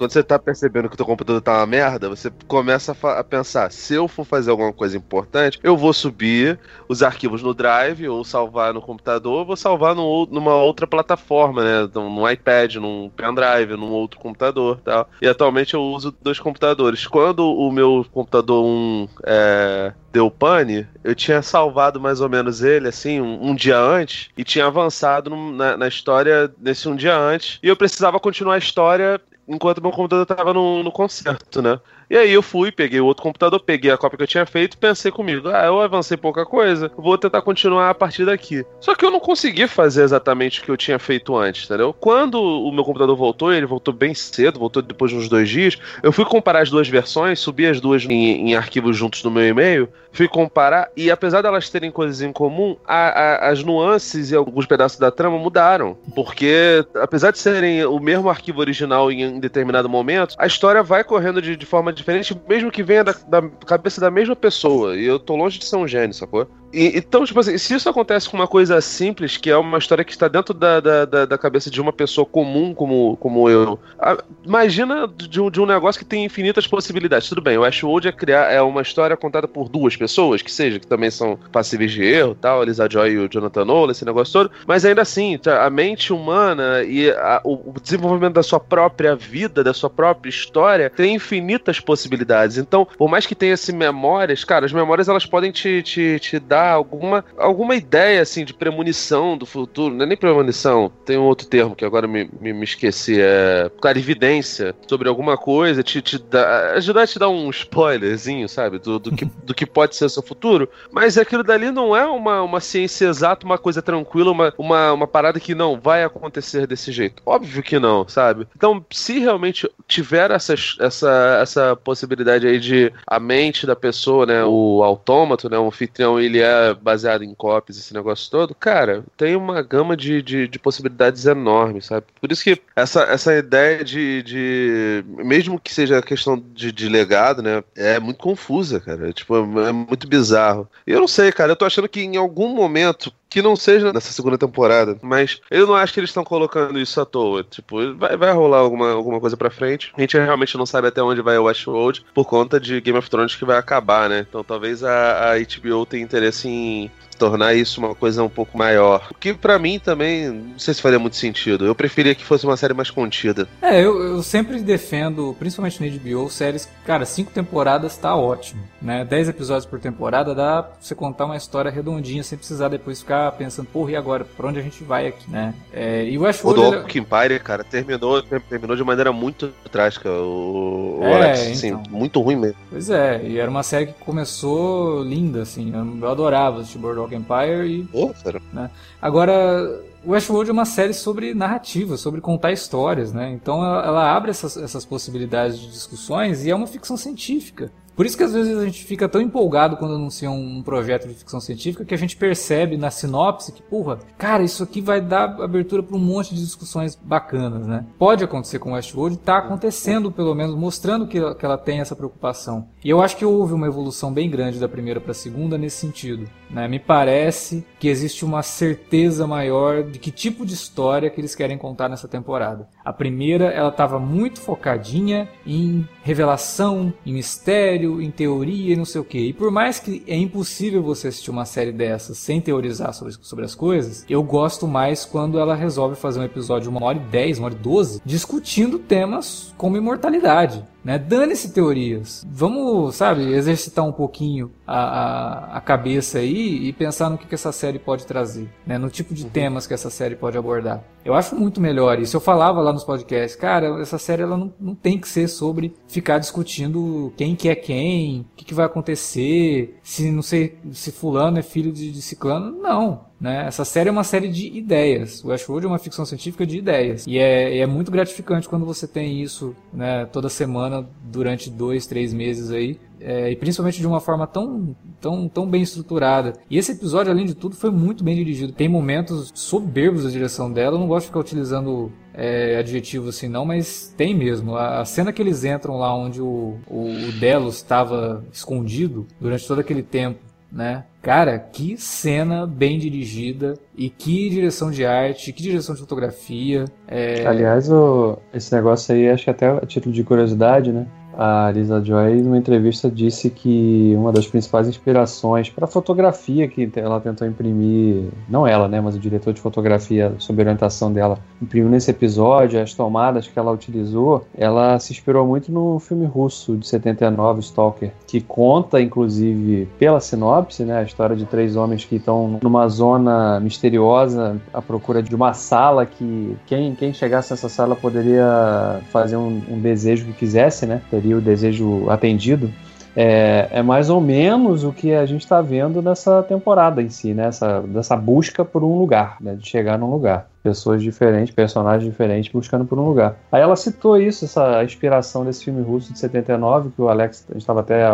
Quando você tá percebendo que o teu computador tá uma merda, você começa a, a pensar, se eu for fazer alguma coisa importante, eu vou subir os arquivos no Drive, ou salvar no computador, ou vou salvar no numa outra plataforma, né? Então, num iPad, num pendrive, num outro computador tal. E atualmente eu uso dois computadores. Quando o meu computador um, é, deu pane, eu tinha salvado mais ou menos ele, assim, um, um dia antes, e tinha avançado num- na, na história nesse um dia antes, e eu precisava continuar a história enquanto meu computador tava no, no concerto, né? E aí eu fui, peguei o outro computador, peguei a cópia que eu tinha feito pensei comigo, ah, eu avancei pouca coisa, vou tentar continuar a partir daqui. Só que eu não consegui fazer exatamente o que eu tinha feito antes, entendeu? Quando o meu computador voltou, ele voltou bem cedo, voltou depois de uns dois dias, eu fui comparar as duas versões, subi as duas em, em arquivos juntos no meu e-mail, fui comparar, e apesar delas terem coisas em comum, a- a- as nuances e alguns pedaços da trama mudaram. Porque, apesar de serem o mesmo arquivo original em, em determinado momento, a história vai correndo de, de forma diferente, mesmo que venha da, da cabeça da mesma pessoa. E eu tô longe de ser um gênio, sacou? E, então, tipo assim, se isso acontece com uma coisa simples, que é uma história que está dentro da, da, da, da cabeça de uma pessoa comum como, como eu, a, imagina de um, de um negócio que tem infinitas possibilidades. Tudo bem, o Ashwood é criar é uma história contada por duas pessoas, que seja, que também são passíveis de erro, tal, a Lisa Joy e o Jonathan Nolan, esse negócio todo, mas ainda assim, tá, a mente humana e a, o, o desenvolvimento da sua própria vida, da sua própria história, tem infinitas possibilidades. Então, por mais que tenha esse memórias, cara, as memórias elas podem te, te, te dar alguma, alguma ideia, assim, de premonição do futuro. Não é nem premonição, tem um outro termo que agora me, me, me esqueci. É clarividência sobre alguma coisa, te, te dá, ajudar a te dar um spoilerzinho, sabe? Do, do, que, do que pode ser o seu futuro. Mas aquilo dali não é uma, uma ciência exata, uma coisa tranquila, uma, uma, uma parada que não vai acontecer desse jeito. Óbvio que não, sabe? Então, se realmente tiver essa, essa, essa possibilidade aí de a mente da pessoa, né? O autômato, né? O anfitrião, ele é baseado em cópias, esse negócio todo. Cara, tem uma gama de, de, de possibilidades enormes, sabe? Por isso que essa, essa ideia de, de. Mesmo que seja questão de, de legado, né? É muito confusa, cara. Tipo, é muito bizarro. Eu não sei, cara. Eu tô achando que em algum momento que não seja nessa segunda temporada, mas eu não acho que eles estão colocando isso à toa. Tipo, vai, vai rolar alguma, alguma coisa pra frente. A gente realmente não sabe até onde vai o Westworld por conta de Game of Thrones que vai acabar, né? Então talvez a, a HBO tenha interesse em tornar isso uma coisa um pouco maior. O que para mim também não sei se faria muito sentido. Eu preferia que fosse uma série mais contida. É, eu, eu sempre defendo, principalmente no HBO, séries, cara, cinco temporadas tá ótimo, né? Dez episódios por temporada dá pra você contar uma história redondinha sem precisar depois ficar pensando, porra, e agora? Pra onde a gente vai aqui, né? É, e o Westworld... O Dog ele... Empire, cara, terminou, terminou de maneira muito trágica. O, é, Alex, assim, então. muito ruim mesmo. Pois é, e era uma série que começou linda, assim. Eu adorava assistir Boardwalk Empire e. Oh, né? Agora, Westworld é uma série sobre narrativa, sobre contar histórias, né? Então ela, ela abre essas, essas possibilidades de discussões e é uma ficção científica. Por isso que às vezes a gente fica tão empolgado quando anuncia um projeto de ficção científica que a gente percebe na sinopse que, porra, cara, isso aqui vai dar abertura para um monte de discussões bacanas, né? Pode acontecer com Westworld, está acontecendo pelo menos, mostrando que, que ela tem essa preocupação. E eu acho que houve uma evolução bem grande da primeira para a segunda nesse sentido. Né? Me parece que existe uma certeza maior de que tipo de história que eles querem contar nessa temporada. A primeira, ela estava muito focadinha em revelação, em mistério, em teoria e não sei o que. E por mais que é impossível você assistir uma série dessas sem teorizar sobre, sobre as coisas, eu gosto mais quando ela resolve fazer um episódio de uma hora e dez, uma hora e doze, discutindo temas como imortalidade. Né? Dane-se teorias. Vamos, sabe, exercitar um pouquinho a, a, a, cabeça aí e pensar no que, que essa série pode trazer, né? no tipo de uhum. temas que essa série pode abordar. Eu acho muito melhor isso. Eu falava lá nos podcasts, cara, essa série ela não, não tem que ser sobre ficar discutindo quem que é quem, o que, que vai acontecer, se não sei se fulano é filho de, de ciclano. Não. Né? Essa série é uma série de ideias. O Westworld é uma ficção científica de ideias. E é, é muito gratificante quando você tem isso né, toda semana durante dois, três meses aí. É, e principalmente de uma forma tão, tão, tão bem estruturada. E esse episódio, além de tudo, foi muito bem dirigido. Tem momentos soberbos da direção dela. Eu não gosto de ficar utilizando é, adjetivos assim, não, mas tem mesmo. A, a, cena que eles entram lá onde o, o, o Delos estava escondido durante todo aquele tempo né? Cara, que cena bem dirigida e que direção de arte, que direção de fotografia. É... Aliás, o, esse negócio aí, acho que até a título de curiosidade, né? A Lisa Joy, numa entrevista, disse que uma das principais inspirações para a fotografia que ela tentou imprimir, não ela, né, mas o diretor de fotografia, sob orientação dela, imprimiu nesse episódio, as tomadas que ela utilizou, ela se inspirou muito no filme russo de 79, Stalker, que conta, inclusive, pela sinopse, né, a história de três homens que estão numa zona misteriosa à procura de uma sala que quem, quem chegasse nessa sala poderia fazer um, um desejo que quisesse, né, teria o desejo atendido, é, é, mais ou menos o que a gente está vendo nessa temporada em si, né? Essa, dessa busca por um lugar, né? de chegar num lugar. Pessoas diferentes, personagens diferentes buscando por um lugar. Aí ela citou isso, essa inspiração desse filme russo de 79, que o Alex estava até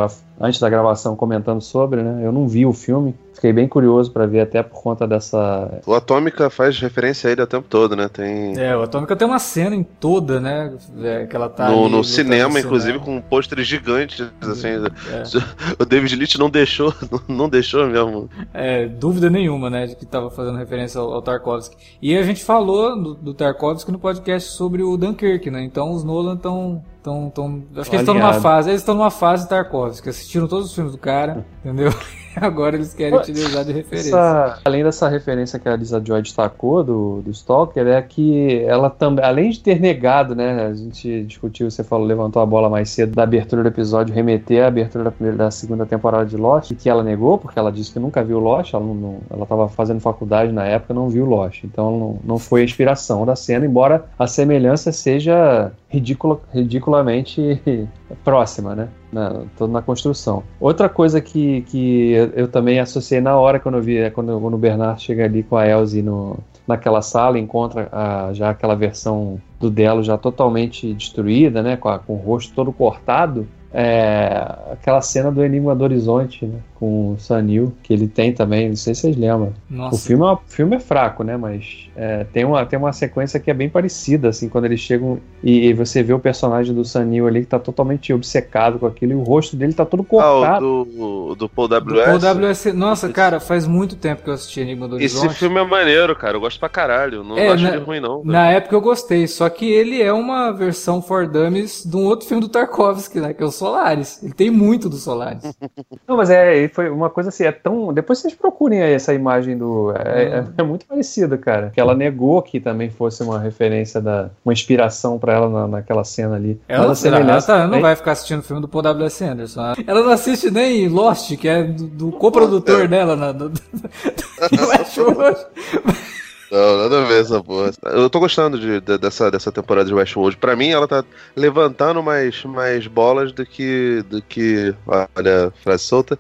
antes da gravação comentando sobre, né? Eu não vi o filme, fiquei bem curioso para ver até por conta dessa. O Atômica faz referência a ele o tempo todo, né? Tem. É, o Atômica tem uma cena em toda, né? É, que ela tá. No, ali no cinema, inclusive, cinema. com pôsteres gigantes, assim. É. O David Leitch não deixou, não deixou mesmo. É, dúvida nenhuma, né, de que tava fazendo referência ao, ao Tarkovsky. E a gente falou do, do Tarkovsky no podcast sobre o Dunkirk, né? Então os Nolan estão Tão, tão, acho que eles estão numa fase, eles estão numa fase Tarkovsky, assistiram todos os filmes do cara, entendeu? Agora eles querem utilizar de referência. Essa- além dessa referência que a Lisa Joy destacou do, do Stalker, é que ela também, além de ter negado, né? A gente discutiu, você falou, levantou a bola mais cedo da abertura do episódio, remeter à abertura da, primeira, da segunda temporada de Lost, que ela negou, porque ela disse que nunca viu Lost, ela não- ela estava fazendo faculdade na época, não viu Lost. Então não, não foi a inspiração da cena, embora a semelhança seja ridícula, ridiculamente próxima, né? Na, toda na construção. Outra coisa que, que eu, também associei na hora quando eu vi, é quando, quando o Bernard chega ali com a Elsie no, naquela sala, encontra a- já aquela versão do Delo já totalmente destruída, né? Com, a- com o rosto todo cortado. É, aquela cena do Enigma do Horizonte, né, com o Sanil, que ele tem também, não sei se vocês lembram. Nossa, O filme é, o filme é fraco, né? Mas é, tem, uma, tem uma sequência que é bem parecida, assim, quando eles chegam e, e você vê o personagem do Sanil ali que tá totalmente obcecado com aquilo e o rosto dele tá todo Ah, cortado. o do, do Paul do W.S. Paul WS. Nossa, cara, faz muito tempo que eu assisti Enigma do Esse Horizonte. filme é maneiro, cara. Eu gosto pra caralho. Não É, acho né? ele ruim, não. Na época eu gostei, só que ele é uma versão for dummies de um outro filme do Tarkovsky, né? Que é o Solaris. Ele tem muito do Solaris. Não, mas é, e foi uma coisa assim, é tão. Depois vocês procurem aí essa imagem do. É, é- é muito parecido, cara. Que ela negou que também fosse uma referência da. uma inspiração pra ela na, naquela cena ali. Ela, Mas a ela, tá- não vai ficar assistindo o filme do Paul W.S. Anderson. né? Ela não assiste nem Lost, que é do, do coprodutor dela. Na, do, do, do. Não, nada a ver essa porra. Eu tô gostando de, de- dessa, dessa temporada de Westworld. Pra mim, ela tá levantando mais, mais bolas do que. do que. Olha, frase solta.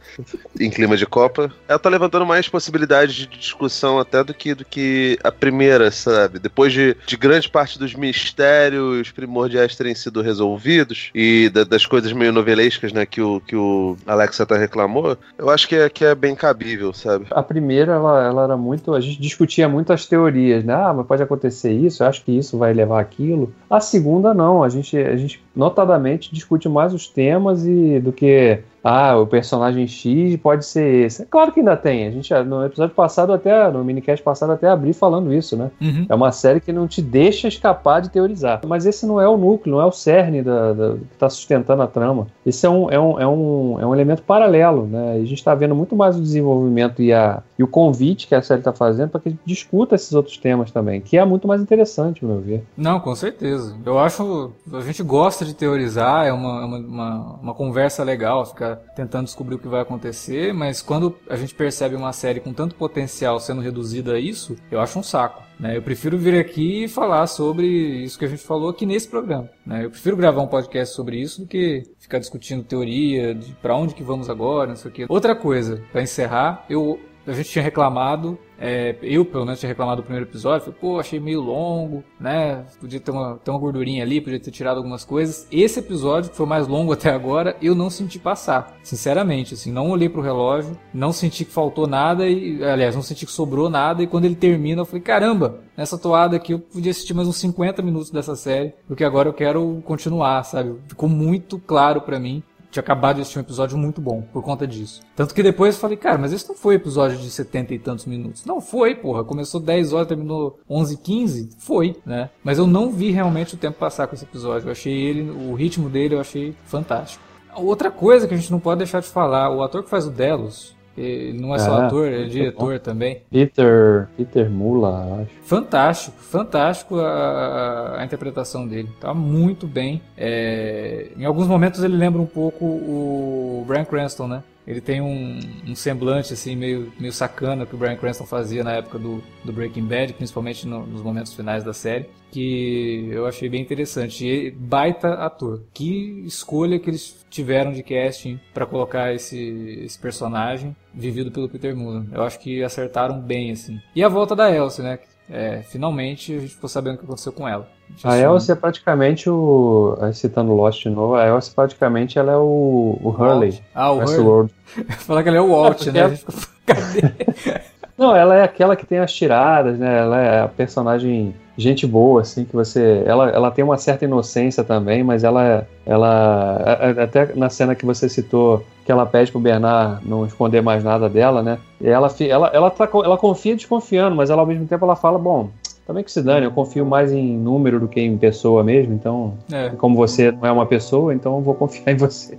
Em clima de Copa. Ela tá levantando mais possibilidades de discussão até do que, do que a primeira, sabe? Depois de, de grande parte dos mistérios primordiais terem sido resolvidos e da- das coisas meio novelescas, né, que o, que o Alexa até reclamou, eu acho que é, que é bem cabível, sabe? A primeira, ela, ela era muito. A gente discutia muito as teorias, né? Ah, mas pode acontecer isso, eu acho que isso vai levar aquilo. A segunda, não. A gente, a gente notadamente discute mais os temas e do que. Ah, o personagem X pode ser esse. É claro que ainda tem. A gente, no episódio passado, até. No minicast passado, até abri falando isso, né? Uhum. É uma série que não te deixa escapar de teorizar. Mas esse não é o núcleo, não é o cerne da, da- que está sustentando a trama. Esse é um, é um, é um, é um elemento paralelo, né? E a gente está vendo muito mais o desenvolvimento e, a, e o convite que a série está fazendo para que a gente discuta esses outros temas também, que é muito mais interessante, meu ver. Não, com certeza. Eu acho. A gente gosta de teorizar, é uma, uma, uma, uma conversa legal, ficar tentando descobrir o que vai acontecer, mas quando a gente percebe uma série com tanto potencial sendo reduzida a isso, eu acho um saco. Né? Eu prefiro vir aqui e falar sobre isso que a gente falou aqui nesse programa. Né? Eu prefiro gravar um podcast sobre isso do que ficar discutindo teoria de para onde que vamos agora, não sei o quê. Outra coisa, para encerrar, eu a gente tinha reclamado, é, eu pelo menos tinha reclamado do primeiro episódio, falei, pô, achei meio longo, né? Podia ter uma, ter uma gordurinha ali, podia ter tirado algumas coisas. Esse episódio, que foi o mais longo até agora, eu não senti passar, sinceramente, assim, não olhei pro relógio, não senti que faltou nada, e, aliás, não senti que sobrou nada, e quando ele termina, eu falei, caramba, nessa toada aqui eu podia assistir mais uns 50 minutos dessa série, porque agora eu quero continuar, sabe? Ficou muito claro pra mim tinha acabado de assistir um episódio muito bom por conta disso. Tanto que depois eu falei, cara, mas esse não foi episódio de 70 e tantos minutos. Não foi, porra. Começou 10 horas, terminou 11 15 Foi, né? Mas eu não vi realmente o tempo passar com esse episódio. Eu achei ele, o ritmo dele eu achei fantástico. Outra coisa que a gente não pode deixar de falar, o ator que faz o Delos, ele não é só Ah, ator, ele é diretor também. Peter, Peter Mula, acho. Fantástico, fantástico a, a interpretação dele. Tá muito bem. É, em alguns momentos ele lembra um pouco o Bryan Cranston, né? Ele tem um, um semblante assim meio, meio sacana que o Bryan Cranston fazia na época do, do Breaking Bad, principalmente no- nos momentos finais da série, que eu achei bem interessante. E baita ator. Que escolha que eles tiveram de casting para colocar esse, esse personagem vivido pelo Peter Mullen. Eu acho que acertaram bem assim. E a volta da Elsie, né? É, finalmente a gente ficou sabendo o que aconteceu com ela. A Elsie é praticamente o. Citando Lost de novo, a Elsie praticamente ela é o, o Hurley. Ah, o Westworld. Falar que ela é o Walt, É, né? A ficou, Cadê? Não, ela é aquela que tem as tiradas, né? Ela é a personagem gente boa, assim, que você. Ela, ela tem uma certa inocência também, mas ela. ela até na cena que você citou, que ela pede pro Bernard não esconder mais nada dela, né? E ela, ela, ela, tá, ela confia desconfiando, mas ela ao mesmo tempo ela fala, bom. Também que se dane, eu confio mais em número do que em pessoa mesmo, então, É. como você não é uma pessoa, então eu vou confiar em você.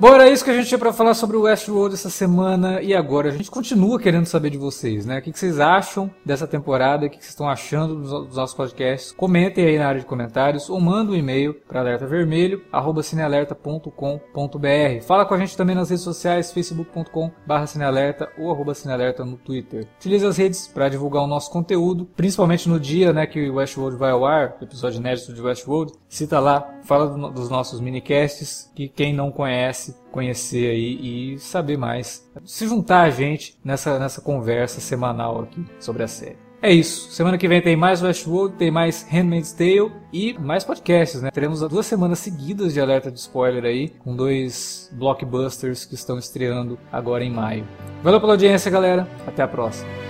Bom, era isso que a gente tinha pra falar sobre o Westworld essa semana e agora a gente continua querendo saber de vocês, né? O que vocês acham dessa temporada? O que vocês estão achando dos nossos podcasts? Comentem aí na área de comentários ou manda um e-mail para alertavermelho@cinealerta.com.br. Fala com a gente também nas redes sociais facebook.com/cinealerta ou arroba cinealerta no Twitter. Utilize as redes para divulgar o nosso conteúdo, principalmente no dia, né, que o Westworld vai ao ar, episódio inédito de Westworld. Cita lá, fala do- dos nossos minicasts, que quem não conhece, conhecer aí e saber mais. Se juntar a gente nessa, nessa conversa semanal aqui sobre a série. É isso. Semana que vem tem mais Westworld, tem mais Handmaid's Tale e mais podcasts, né? Teremos duas semanas seguidas de alerta de spoiler aí, com dois blockbusters que estão estreando agora em maio. Valeu pela audiência, galera. Até a próxima.